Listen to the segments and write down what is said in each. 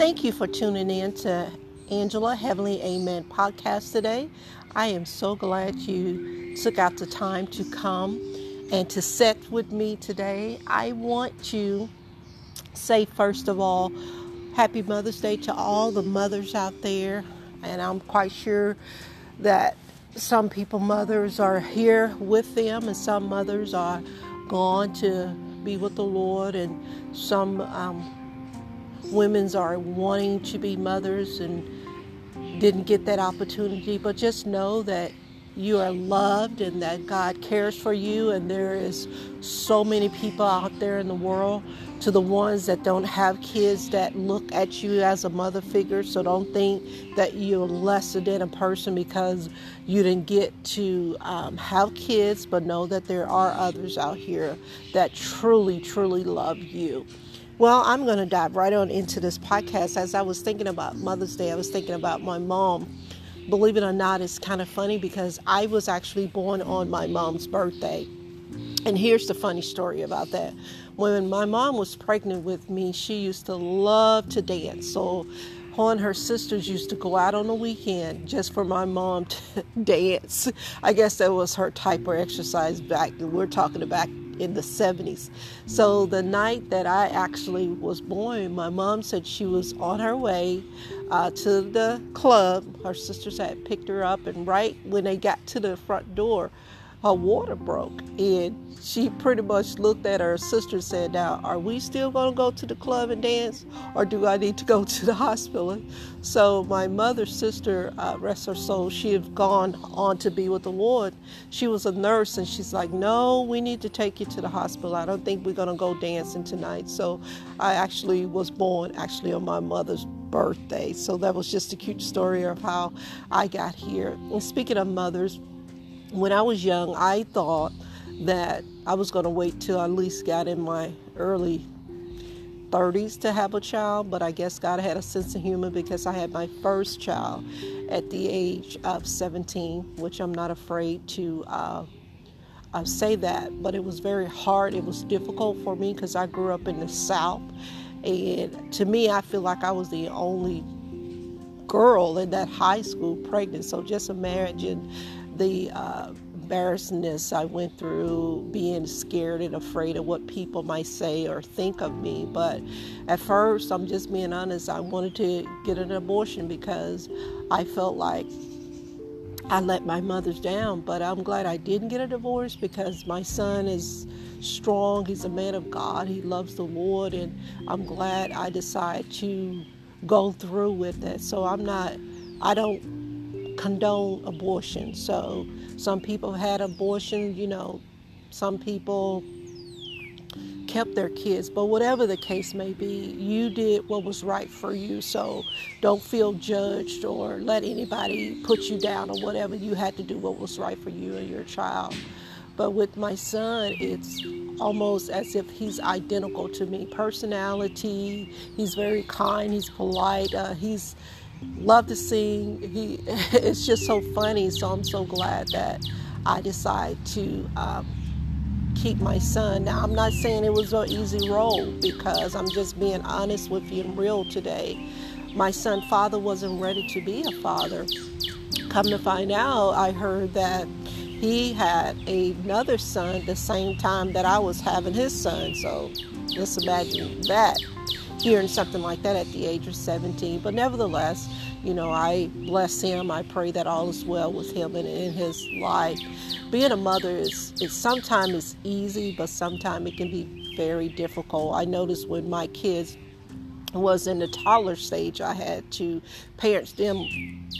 Thank you for tuning in to Angela Heavenly Amen podcast today. I am so glad you took out the time to come and to sit with me today. I want to say, first of all, Happy Mother's Day to all the mothers out there. And I'm quite sure that some people, mothers, are here with them, and some mothers are gone to be with the Lord, and some um, women's are wanting to be mothers and didn't get that opportunity. But just know that you are loved and that God cares for you, and there is so many people out there in the world to the ones that don't have kids that look at you as a mother figure. So don't think that you're lesser than a person because you didn't get to um, have kids, but know that there are others out here that truly, truly love you. Well, I'm going to dive right on into this podcast. As I was thinking about Mother's Day, I was thinking about my mom. Believe it or not, it's kind of funny because I was actually born on my mom's birthday. And here's the funny story about that. When my mom was pregnant with me, she used to love to dance. So her and her sisters used to go out on the weekend just for my mom to dance. I guess that was her type of exercise back. We're talking about in the 70s. So the night that I actually was born, my mom said she was on her way uh, to the club. Her sisters had picked her up, and right when they got to the front door, her water broke and she pretty much looked at her sister and said now are we still going to go to the club and dance or do i need to go to the hospital? So my mother's sister uh, rest her soul she had gone on to be with the lord. She was a nurse and she's like no we need to take you to the hospital. I don't think we're going to go dancing tonight. So i actually was born actually on my mother's birthday. So that was just a cute story of how i got here. And speaking of mothers when I was young, I thought that I was going to wait till I at least got in my early 30s to have a child, but I guess God had a sense of humor because I had my first child at the age of 17, which I'm not afraid to uh, uh, say that, but it was very hard. It was difficult for me because I grew up in the South, and to me, I feel like I was the only girl in that high school pregnant. So just imagine the uh, embarrassedness I went through, being scared and afraid of what people might say or think of me. But at first, I'm just being honest, I wanted to get an abortion because I felt like I let my mothers down. But I'm glad I didn't get a divorce because my son is strong, he's a man of God, he loves the Lord, and I'm glad I decided to go through with it. So I'm not, I don't condone abortion. So some people had abortion, you know, some people kept their kids, but whatever the case may be, you did what was right for you. So don't feel judged or let anybody put you down or whatever. You had to do what was right for you and your child. But with my son, it's almost as if he's identical to me. Personality, he's very kind, he's polite, uh, he's love to sing. He, it's just so funny. So I'm so glad that I decided to um, keep my son. Now I'm not saying it was an easy role because I'm just being honest with you and real today. My son father wasn't ready to be a father. Come to find out, I heard that he had another son the same time that I was having his son. So just imagine that hearing something like that at the age of 17. But nevertheless, you know, I bless him. I pray that all is well with him and in his life. Being a mother is, is sometimes it's easy, but sometimes it can be very difficult. I noticed when my kids was in the toddler stage, I had to parent them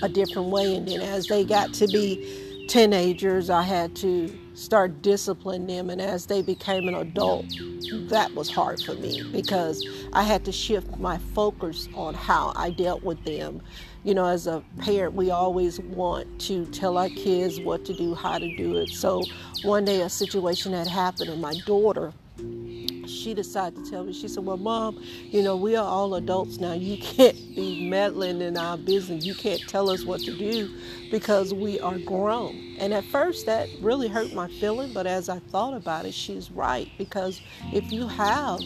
a different way, and then as they got to be teenagers, I had to start disciplining them. And as they became an adult, that was hard for me because I had to shift my focus on how I dealt with them. You know, as a parent, we always want to tell our kids what to do, how to do it. So one day, a situation had happened, and my daughter, she decided to tell me, she said, Well, mom, you know, we are all adults now. You can't be meddling in our business. You can't tell us what to do because we are grown. And at first, that really hurt my feeling, but as I thought about it, she's right. Because if you have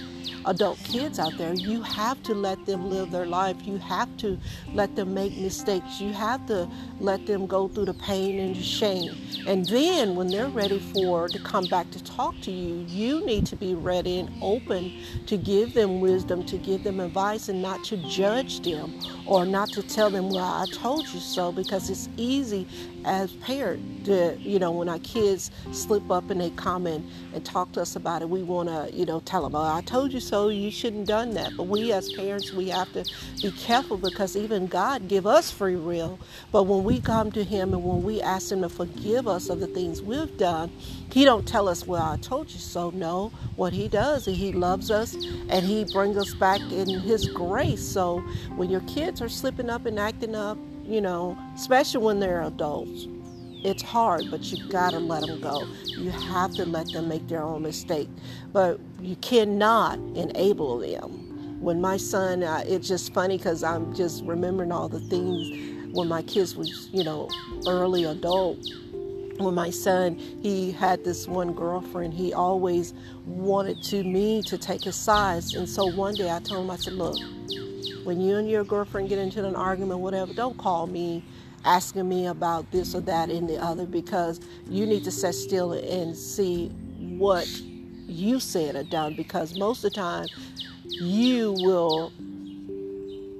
adult kids out there, you have to let them live their life. You have to let them make mistakes. You have to let them go through the pain and the shame. And then when they're ready for to come back to talk to you, you need to be ready and open to give them wisdom, to give them advice and not to judge them or not to tell them, well, I told you so, because it's easy as parents to, you know, when our kids slip up and they come in and talk to us about it, we want to, you know, tell them, oh, I told you so, you shouldn't done that. But we as parents, we have to be careful because even God give us free will. But when we come to him and when we ask him to forgive us of the things we've done, he don't tell us, well, I told you so. No, what he does is he loves us and he brings us back in his grace. So when your kids are slipping up and acting up, you know, especially when they're adults, it's hard, but you gotta let them go. You have to let them make their own mistake, but you cannot enable them. When my son, uh, it's just funny because I'm just remembering all the things when my kids was, you know, early adult. When my son, he had this one girlfriend, he always wanted to me to take his sides. And so one day I told him, I said, look, when you and your girlfriend get into an argument, whatever, don't call me asking me about this or that and the other because you need to sit still and see what you said or done because most of the time you will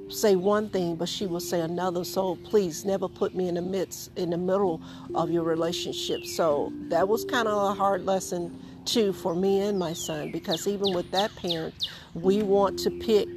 say one thing but she will say another. So please never put me in the midst in the middle of your relationship. So that was kind of a hard lesson too for me and my son because even with that parent we want to pick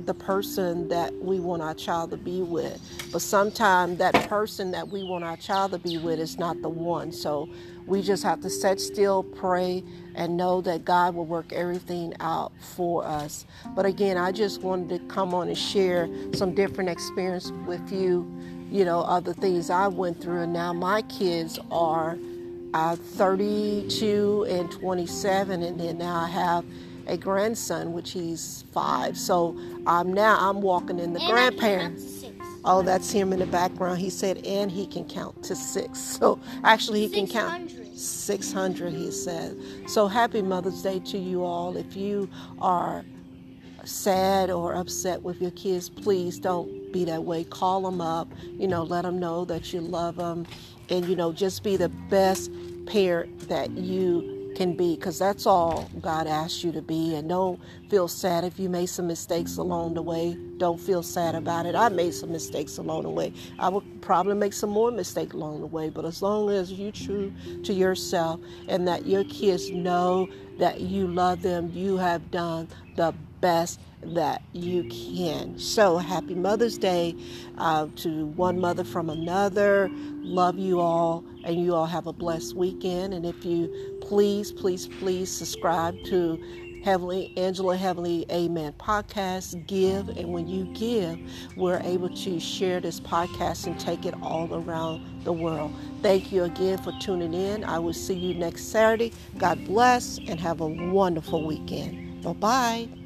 the person that we want our child to be with. But sometimes that person that we want our child to be with is not the one. So we just have to sit still, pray, and know that God will work everything out for us. But again, I just wanted to come on and share some different experience with you, you know, of the things I went through. And now my kids are uh, 32 and 27, and then now I have a grandson, which he's five. So um, now I'm walking in the and grandparents. Oh, that's him in the background. He said, and he can count to six. So actually, he can count 600, he said. So happy Mother's Day to you all. If you are sad or upset with your kids, please don't be that way. Call them up, you know, let them know that you love them, and, you know, just be the best parent that you can be because that's all God asks you to be. And don't feel sad if you made some mistakes along the way. Don't feel sad about it. I made some mistakes along the way. I would probably make some more mistakes along the way. But as long as you're true to yourself and that your kids know that you love them, you have done the best that you can. So happy Mother's Day uh, to one mother from another. Love you all, and you all have a blessed weekend. And if you please, please, please subscribe to Heavenly Angela Heavenly Amen podcast. Give, and when you give, we're able to share this podcast and take it all around the world. Thank you again for tuning in. I will see you next Saturday. God bless and have a wonderful weekend. Bye bye.